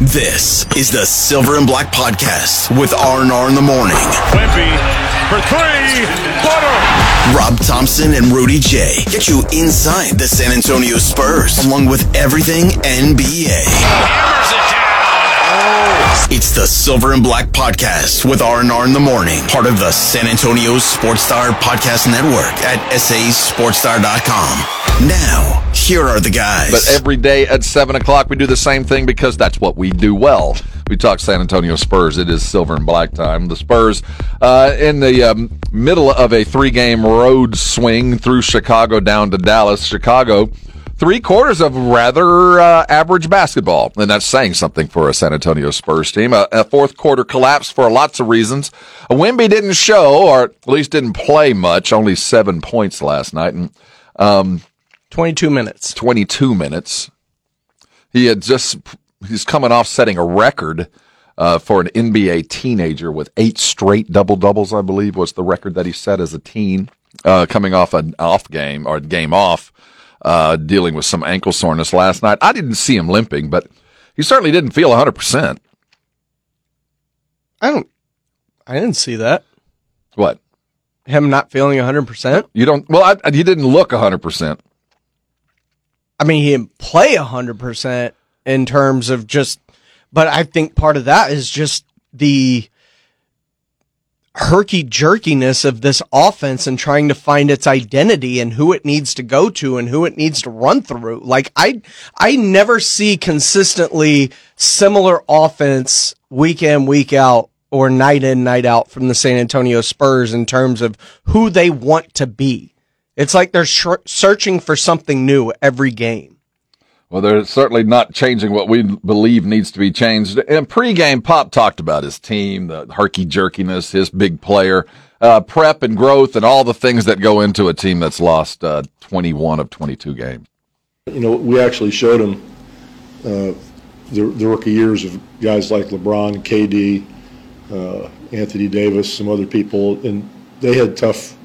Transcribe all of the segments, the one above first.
This is the Silver and Black Podcast with R&R in the morning. Wemby for three. Butter. Rob Thompson and Rudy J get you inside the San Antonio Spurs, along with everything NBA. Hammers. It's the Silver and Black Podcast with R&R in the morning, part of the San Antonio Sports Star Podcast Network at sasportstar.com. Now, here are the guys. But every day at 7 o'clock, we do the same thing because that's what we do well. We talk San Antonio Spurs. It is silver and black time. The Spurs, uh, in the um, middle of a three game road swing through Chicago down to Dallas. Chicago, three quarters of rather uh, average basketball. And that's saying something for a San Antonio Spurs team. A, a fourth quarter collapse for lots of reasons. Wemby didn't show, or at least didn't play much, only seven points last night. And um, 22 minutes. 22 minutes. He had just, he's coming off setting a record uh, for an NBA teenager with eight straight double doubles, I believe was the record that he set as a teen, uh, coming off an off game or game off, uh, dealing with some ankle soreness last night. I didn't see him limping, but he certainly didn't feel 100%. I don't, I didn't see that. What? Him not feeling 100%. You don't, well, I, he didn't look 100%. I mean, he didn't play 100% in terms of just, but I think part of that is just the herky jerkiness of this offense and trying to find its identity and who it needs to go to and who it needs to run through. Like I, I never see consistently similar offense week in, week out or night in, night out from the San Antonio Spurs in terms of who they want to be. It's like they're sh- searching for something new every game. Well, they're certainly not changing what we believe needs to be changed. In pregame, Pop talked about his team, the herky jerkiness, his big player, uh, prep and growth, and all the things that go into a team that's lost uh, 21 of 22 games. You know, we actually showed him uh, the, the rookie years of guys like LeBron, KD, uh, Anthony Davis, some other people, and they had tough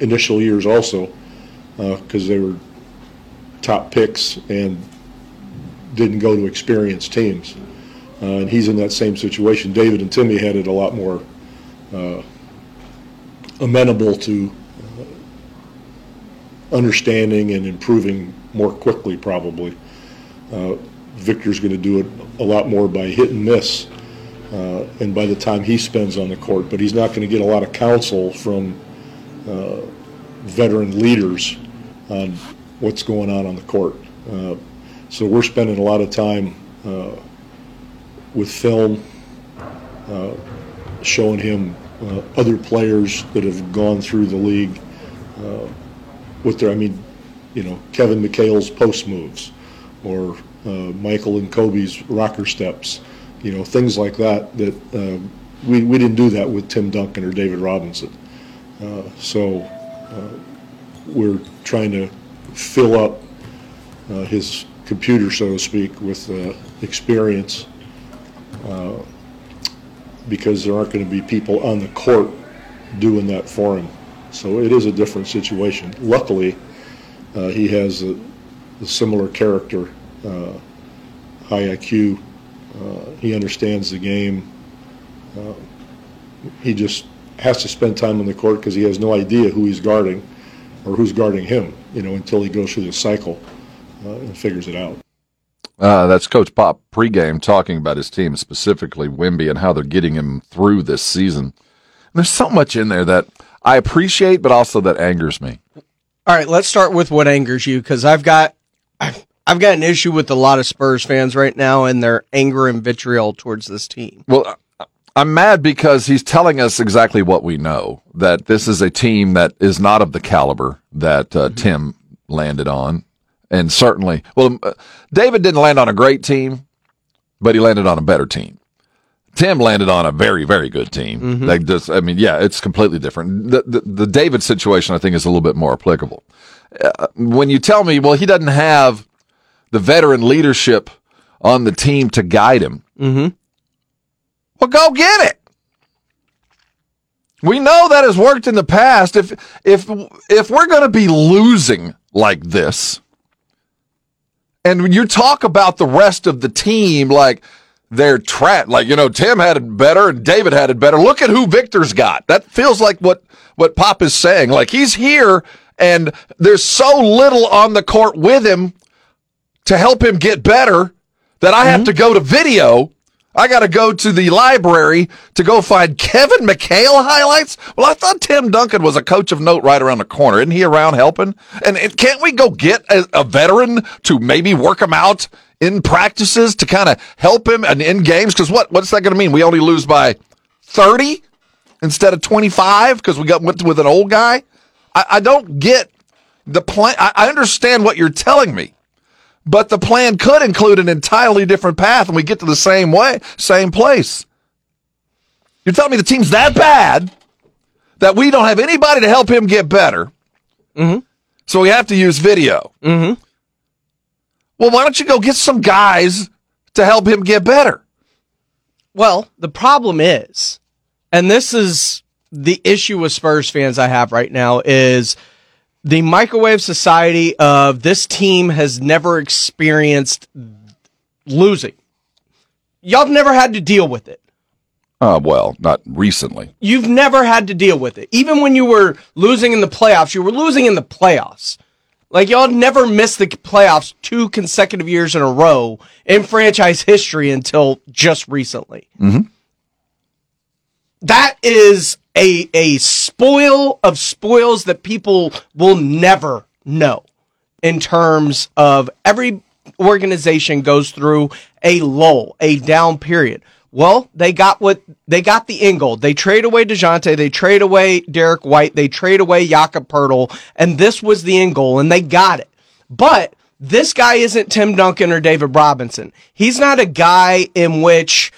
initial years also because they were top picks and didn't go to experienced teams. Uh, and he's in that same situation. David and Timmy had it a lot more uh, amenable to uh, understanding and improving more quickly, probably. Uh, Victor's going to do it a lot more by hit and miss. Uh, and by the time he spends on the court, but he's not going to get a lot of counsel from uh, veteran leaders on what's going on on the court. Uh, so we're spending a lot of time uh, with film, uh, showing him uh, other players that have gone through the league. What their, I mean, you know, Kevin McHale's post moves, or Michael and Kobe's rocker steps, you know, things like that. That we we didn't do that with Tim Duncan or David Robinson. So we're trying to fill up uh, his computer, so to speak, with uh, experience uh, because there aren't going to be people on the court doing that for him. So it is a different situation. Luckily, uh, he has a, a similar character, uh, high IQ. Uh, he understands the game. he just has to spend time on the court because he has no idea who he's guarding or who's guarding him, you know, until he goes through the cycle uh, and figures it out. Uh, that's Coach Pop pregame talking about his team, specifically Wemby, and how they're getting him through this season. And there's so much in there that I appreciate, but also that angers me. All right, let's start with what angers you because I've got I've, I've got an issue with a lot of Spurs fans right now and their anger and vitriol towards this team. Well, I'm mad because he's telling us exactly what we know that this is a team that is not of the caliber that uh, Tim landed on. And certainly, well, uh, David didn't land on a great team, but he landed on a better team. Tim landed on a very, very good team. Mm-hmm. Like just, I mean, yeah, it's completely different. The, the, the David situation, I think, is a little bit more applicable. Uh, when you tell me, well, he doesn't have the veteran leadership on the team to guide him, mm-hmm. Well, go get it. We know that has worked in the past. If if if we're going to be losing like this, and when you talk about the rest of the team, like they're trapped, like you know, Tim had it better and David had it better. Look at who Victor's got. That feels like what what Pop is saying. Like he's here, and there's so little on the court with him to help him get better that I have mm-hmm. to go to video. I got to go to the library to go find Kevin McHale highlights. Well, I thought Tim Duncan was a coach of note right around the corner. Isn't he around helping? And, and can't we go get a, a veteran to maybe work him out in practices to kind of help him and in games? Because what what's that going to mean? We only lose by thirty instead of twenty five because we got went with an old guy. I, I don't get the plan. I, I understand what you're telling me but the plan could include an entirely different path and we get to the same way, same place. You're telling me the team's that bad that we don't have anybody to help him get better. Mm-hmm. So we have to use video. Mm-hmm. Well, why don't you go get some guys to help him get better? Well, the problem is, and this is the issue with Spurs fans I have right now is the microwave society of this team has never experienced losing. Y'all have never had to deal with it. Uh, well, not recently. You've never had to deal with it. Even when you were losing in the playoffs, you were losing in the playoffs. Like y'all never missed the playoffs two consecutive years in a row in franchise history until just recently. Mm-hmm. That is a a spoil of spoils that people will never know in terms of every organization goes through a lull, a down period. Well, they got what they got the end goal. They trade away Dejounte, they trade away Derrick White, they trade away Jakob Poeltl, and this was the end goal, and they got it. But this guy isn't Tim Duncan or David Robinson. He's not a guy in which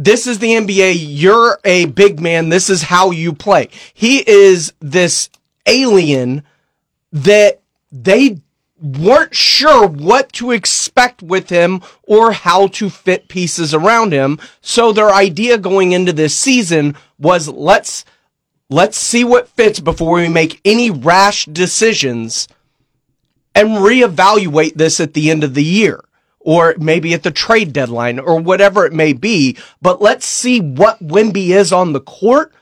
this is the NBA. You're a big man. This is how you play. He is this alien that they weren't sure what to expect with him or how to fit pieces around him. So their idea going into this season was let's let's see what fits before we make any rash decisions and reevaluate this at the end of the year or maybe at the trade deadline or whatever it may be. But let's see what Wemby is on the court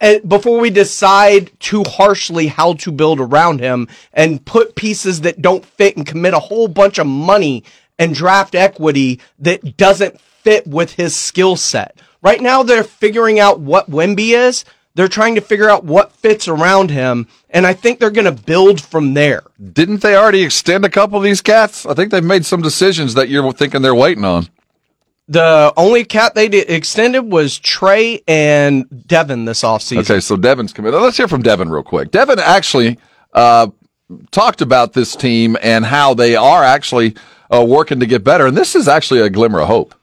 eh, before we decide too harshly how to build around him and put pieces that don't fit and commit a whole bunch of money and draft equity that doesn't fit with his skill set. Right now, they're figuring out what Wemby is. They're trying to figure out what fits around him, and I think they're going to build from there. Didn't they already extend a couple of these cats? I think they've made some decisions that you're thinking they're waiting on. The only cat they did, extended was Trey and Devin this offseason. Okay, so Devin's committed. Let's hear from Devin real quick. Devin actually uh, talked about this team and how they are actually uh, working to get better, and this is actually a glimmer of hope.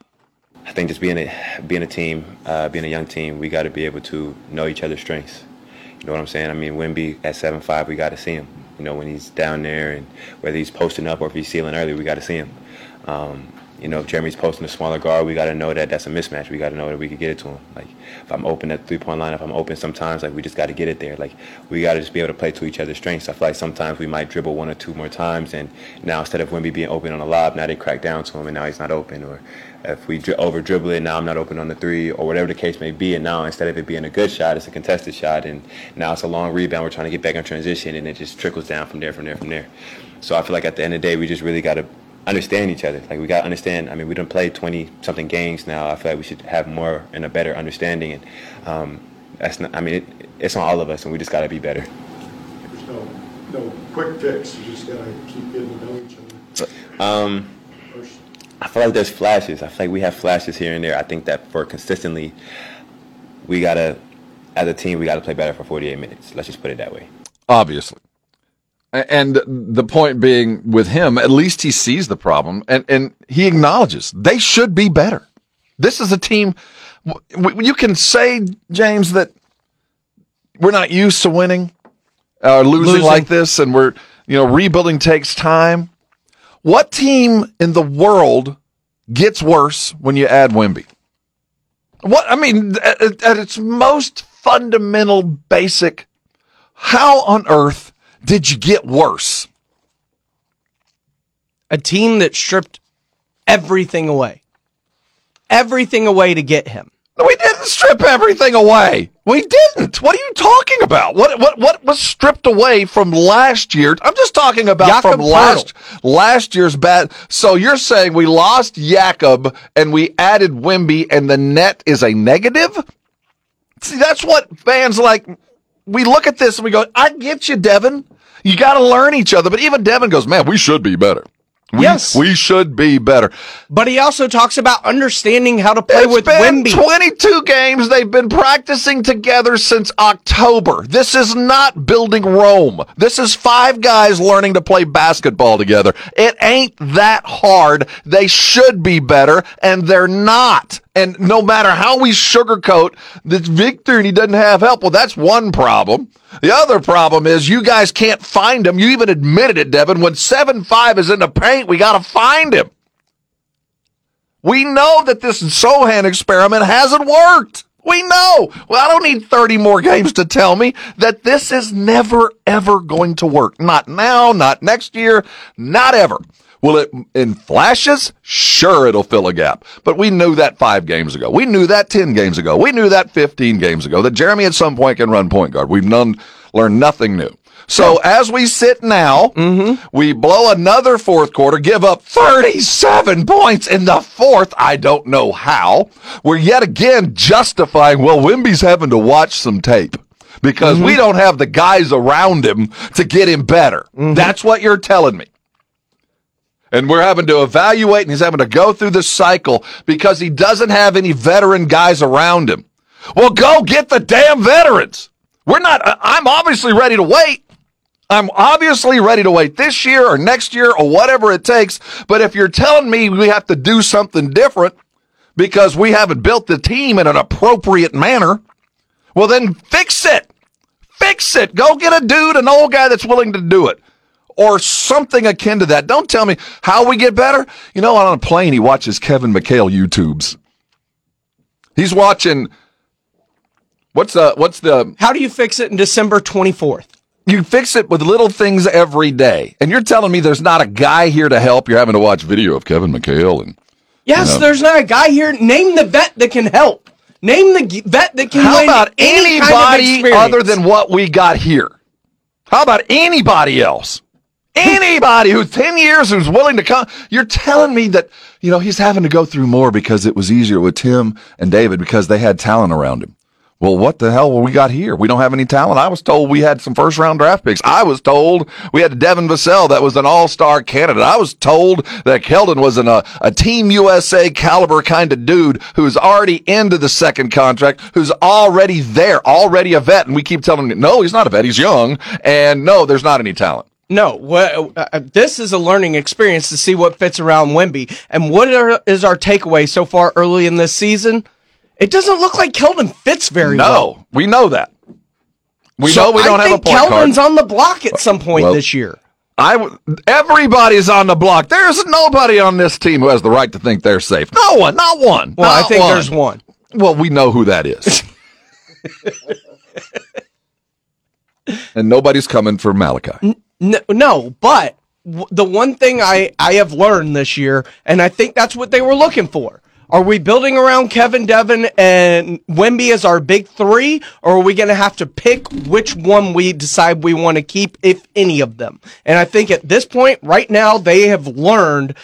I think just being a being a team, uh, being a young team, we got to be able to know each other's strengths. You know what I'm saying? I mean, Wemby at seven five, we got to see him. You know, when he's down there and whether he's posting up or if he's sealing early, we got to see him. Um, you know, if Jeremy's posting a smaller guard, we got to know that that's a mismatch. We got to know that we can get it to him. Like, if I'm open at the three point line, if I'm open sometimes, like, we just got to get it there. Like, we got to just be able to play to each other's strengths. I feel like sometimes we might dribble one or two more times, and now instead of Wemby being open on a lob, now they crack down to him, and now he's not open. Or if we dri- over dribble it, now I'm not open on the three, or whatever the case may be, and now instead of it being a good shot, it's a contested shot, and now it's a long rebound. We're trying to get back in transition, and it just trickles down from there, from there, from there. So I feel like at the end of the day, we just really got to understand each other. Like we got to understand. I mean, we don't play 20 something games now. I feel like we should have more and a better understanding. And um, that's not. I mean, it, it's on all of us, and we just got to be better. There's no, no quick fix, you just gotta keep getting to know each other. Um, I feel like there's flashes. I feel like we have flashes here and there. I think that for consistently, we gotta, as a team, we gotta play better for 48 minutes. Let's just put it that way. Obviously. And the point being with him, at least he sees the problem and, and he acknowledges they should be better. This is a team. You can say, James, that we're not used to winning or uh, losing, losing like this and we're, you know, rebuilding takes time. What team in the world gets worse when you add Wemby? What, I mean, at, at its most fundamental, basic, how on earth did you get worse? A team that stripped everything away. Everything away to get him. We didn't strip everything away. We didn't. What are you talking about? What what what was stripped away from last year? I'm just talking about Jakob from last last year's bad. So you're saying we lost Jakob and we added Wemby and the net is a negative? See, that's what fans like. We look at this and we go, "I get you, Devin. You got to learn each other." But even Devin goes, "Man, we should be better." We, yes, we should be better. But he also talks about understanding how to play it's with been Wemby. Twenty-two games they've been practicing together since October. This is not building Rome. This is five guys learning to play basketball together. It ain't that hard. They should be better, and they're not. And no matter how we sugarcoat this Victor and he doesn't have help, well, that's one problem. The other problem is you guys can't find him. You even admitted it, Devin. When 7-5 is in the paint, we got to find him. We know that this Sochan experiment hasn't worked. We know. Well, I don't need 30 more games to tell me that this is never, ever going to work. Not now, not next year, not ever. Will it in flashes? Sure, it'll fill a gap. But we knew that five games ago. We knew that 10 games ago. We knew that 15 games ago that Jeremy at some point can run point guard. We've none, learned nothing new. So as we sit now, mm-hmm. we blow another fourth quarter, give up 37 points in the fourth. I don't know how. We're yet again justifying, well, Wemby's having to watch some tape because mm-hmm. we don't have the guys around him to get him better. Mm-hmm. That's what you're telling me and we're having to evaluate and he's having to go through this cycle because he doesn't have any veteran guys around him. Well, go get the damn veterans. We're not, I'm obviously ready to wait. I'm obviously ready to wait this year or next year or whatever it takes. But if you're telling me we have to do something different because we haven't built the team in an appropriate manner, well, then fix it. Fix it. Go get a dude, an old guy that's willing to do it or something akin to that. Don't tell me how we get better. You know, on a plane, he watches Kevin McHale YouTubes. He's watching. What's the what's the? How do you fix it in December twenty fourth? You fix it with little things every day, and you're telling me there's not a guy here to help. You're having to watch video of Kevin McHale and. Yes, you know. there's not a guy here. Name the vet that can help. Name the vet that can. How about any anybody kind of other than what we got here? How about anybody else? Anybody who's 10 years who's willing to come, you're telling me that, you know, he's having to go through more because it was easier with Tim and David because they had talent around him. Well, what the hell we got here? We don't have any talent. I was told we had some first round draft picks. I was told we had Devin Vassell that was an all star candidate. I was told that Keldon was a, uh, a team USA caliber kind of dude who's already into the second contract, who's already there, already a vet. And we keep telling him, no, he's not a vet. He's young. And no, there's not any talent. No, what, uh, this is a learning experience to see what fits around Wemby. And what are, is our takeaway so far early in this season? It doesn't look like Keldon fits very no, well. No, we know that. We so know we don't I have a point Keldon's on the block at some point well, this year. I everybody's on the block. There's nobody on this team who has the right to think they're safe. No one, not one. Well, not I think one. there's one. Well, we know who that is. and nobody's coming for Malachi. No, no but w- the one thing I, I have learned this year, and I think that's what they were looking for. Are we building around Kevin Devin and Wemby as our big three, or are we going to have to pick which one we decide we want to keep, if any of them? And I think at this point, right now, they have learned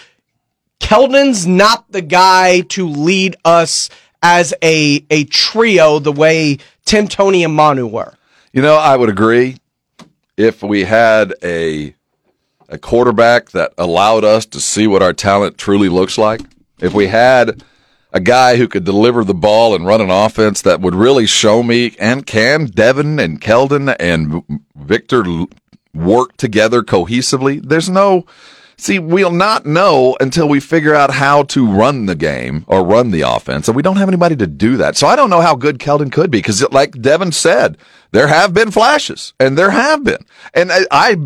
Keldon's not the guy to lead us as a a trio the way Tim, Tony, and Manu were. You know, I would agree if we had a a quarterback that allowed us to see what our talent truly looks like, if we had a guy who could deliver the ball and run an offense that would really show me and can Devin and Keldon and Victor work together cohesively. There's no, see, we'll not know until we figure out how to run the game or run the offense. And we don't have anybody to do that. So I don't know how good Keldon could be because like Devin said, there have been flashes and there have been. And I, I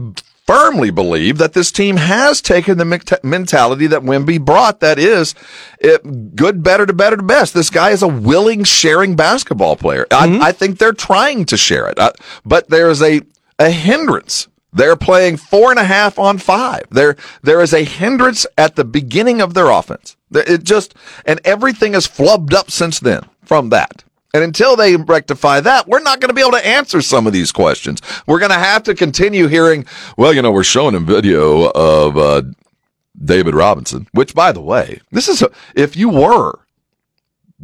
firmly believe that this team has taken the mentality that Wemby brought. That is, it, good, better to better to best. This guy is a willing, sharing basketball player. Mm-hmm. I, I, think they're trying to share it, I, but there is a a hindrance. They're playing four and a half on five. There, there is a hindrance at the beginning of their offense. It just, and everything has flubbed up since then from that. And until they rectify that, we're not going to be able to answer some of these questions. We're going to have to continue hearing, well, you know, we're showing a video of uh, David Robinson, which, by the way, this is, a, if you were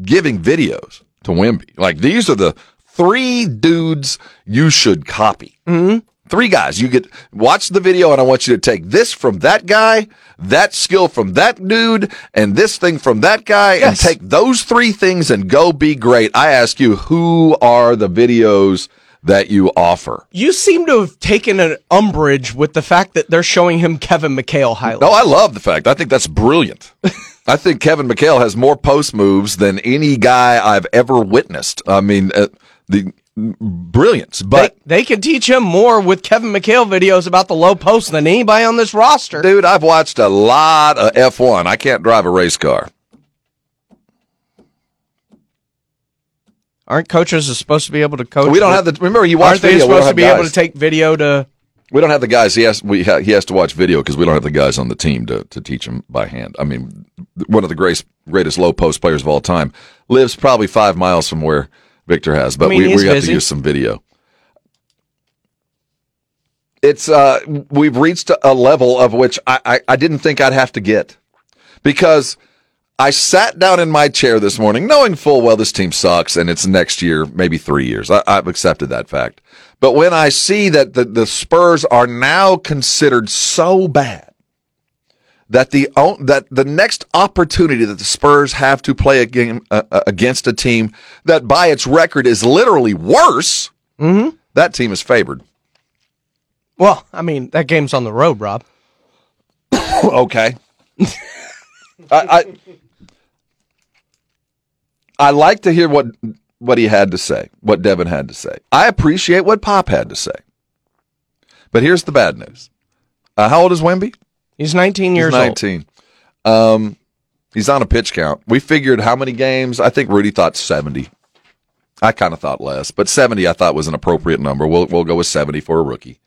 giving videos to Wemby, like these are the three dudes you should copy. Mm-hmm. Three guys. You get watch the video, and I want you to take this from that guy, that skill from that dude, and this thing from that guy, yes. and take those three things and go be great. I ask you, who are the videos? that you offer. You seem to have taken an umbrage with the fact that they're showing him Kevin McHale highlights. No, I love the fact. I think that's brilliant. I think Kevin McHale has more post moves than any guy I've ever witnessed. I mean, uh, the brilliance. But they, they can teach him more with Kevin McHale videos about the low post than anybody on this roster. Dude, I've watched a lot of F1. I can't drive a race car. Aren't coaches supposed to be able to coach? We don't have the. Remember, you watch. Aren't video, they supposed to be guys. able to take video to? We don't have the guys. He has. We ha, he has to watch video because we don't have the guys on the team to to teach him by hand. I mean, one of the greatest greatest low post players of all time lives probably five miles from where Victor has, but I mean, we, we have to use some video. It's uh, we've reached a level of which I, I, I didn't think I'd have to get because I sat down in my chair this morning knowing full well this team sucks and it's next year, maybe three years. I, have accepted that fact. But when I see that the, the Spurs are now considered so bad that the that the next opportunity that the Spurs have to play a game uh, uh, against a team that by its record is literally worse, mm-hmm. that team is favored. Well, I mean that game's on the road, Rob. okay. I, I I like to hear what what he had to say, what Devin had to say. I appreciate what Pop had to say. But here's the bad news. Uh, how old is Wemby? He's 19 years he's 19. old. Um, he's on a pitch count. We figured how many games? I think Rudy thought 70. I kind of thought less, but 70 I thought was an appropriate number. We'll we'll go with 70 for a rookie.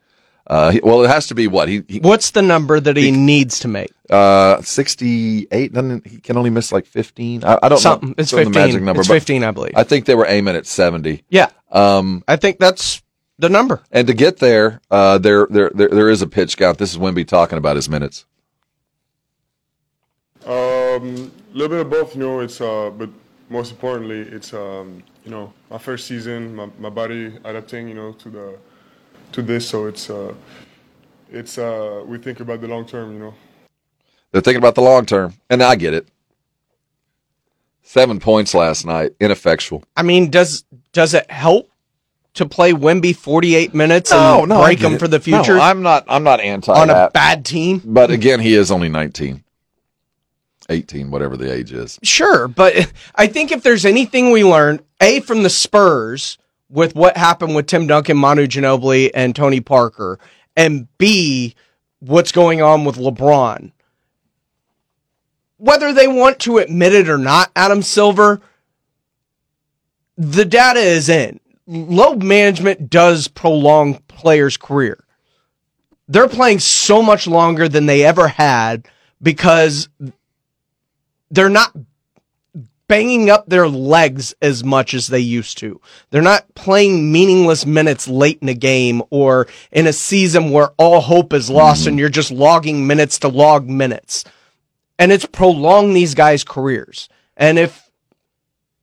Uh, he, well, it has to be what he, he, What's the number that he, he needs to make? Uh, 68. Doesn't he can only miss like 15? I, I don't Something. know. It's 15. magic number, it's 15, I believe. I think they were aiming at 70. Yeah. Um, I think that's the number. And to get there, uh, there, there, there, there is a pitch count. This is Wemby talking about his minutes. Um, a little bit of both, you know. It's uh, but most importantly, it's um, you know, my first season, my, my body adapting, you know, to the to this. So it's uh, it's uh, we think about the long term, you know. They're thinking about the long term, and I get it. Seven points last night, ineffectual. I mean, does does it help to play Wemby 48 minutes no, and no, break him for the future? No, I'm not. I'm not anti on that. a bad team. But again, he is only 19, 18, whatever the age is. Sure, but I think if there's anything we learned, a from the Spurs with what happened with Tim Duncan, Manu Ginobili, and Tony Parker, and b what's going on with LeBron. Whether they want to admit it or not, Adam Silver, the data is in. Load management does prolong players' career. They're playing so much longer than they ever had because they're not banging up their legs as much as they used to. They're not playing meaningless minutes late in a game or in a season where all hope is lost and you're just logging minutes to log minutes. And it's prolonged these guys' careers. And if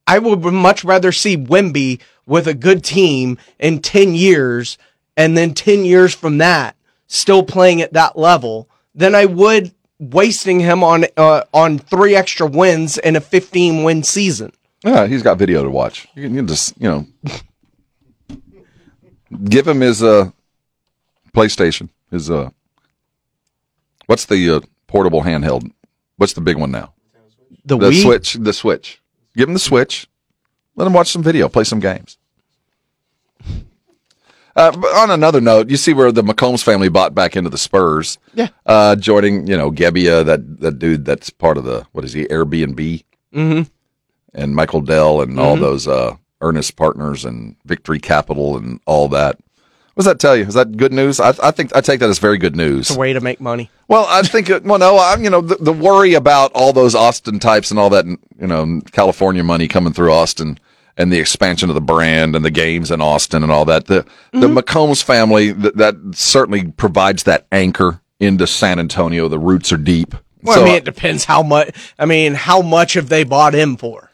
I would much rather see Wemby with a good team in 10 years and then 10 years from that still playing at that level than I would wasting him on uh, on three extra wins in a 15 win season. Yeah, he's got video to watch. You can, just you know give him his uh PlayStation. His uh, what's the uh, portable handheld? What's the big one now? The, The? Switch. The Switch. Give him the Switch. Let him watch some video, play some games. Uh, but on another note, you see where the McCombs family bought back into the Spurs. Yeah. Uh, joining, you know, Gebbia, that, that dude that's part of the, what is he, Airbnb? Mm-hmm. And Michael Dell and all Mhm. those uh, Earnest Partners and Victory Capital and all that. What does that tell you? Is that good news? I, I think I take that as very good news. It's a way to make money. Well, I think, it, well, no, I'm, you know, the, the worry about all those Austin types and all that, you know, California money coming through Austin and the expansion of the brand and the games in Austin and all that. The, the mm-hmm. McCombs family, that, that certainly provides that anchor into San Antonio. The roots are deep. Well, So, I mean, it depends how much. I mean, how much have they bought in for?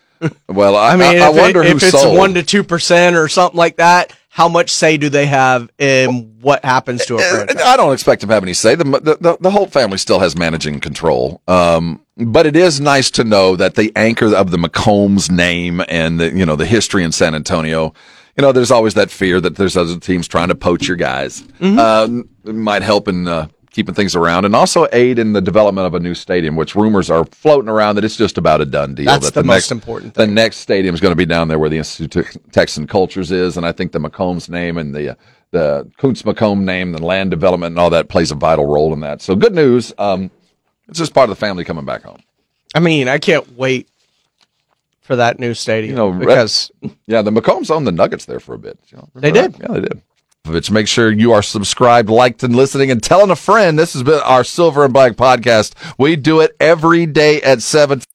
well, I, I mean, I, I it- wonder who if it's sold. one to two percent or something like that. How much say do they have in what happens to a franchise? I don't expect him to have any say. The, the, the, the whole family still has managing control. Um, but it is nice to know that the anchor of the McCombs name and the, you know, the history in San Antonio, you know, there's always that fear that there's other teams trying to poach your guys. Um, it might help in, uh, keeping things around and also aid in the development of a new stadium, which rumors are floating around that it's just about a done deal. That's that the most next, important The next stadium is going to be down there where the Institute of Texan Cultures is, and I think the McCombs name and the the Koontz McComb name, the land development, and all that plays a vital role in that. So good news. Um, it's just part of the family coming back home. I mean, I can't wait for that new stadium. You know, because yeah, the McCombs owned the Nuggets there for a bit. You know, They that? Yeah, they did. Make sure you are subscribed, liked, and listening, and telling a friend. This has been our Silver and Black podcast. We do it every day at seven.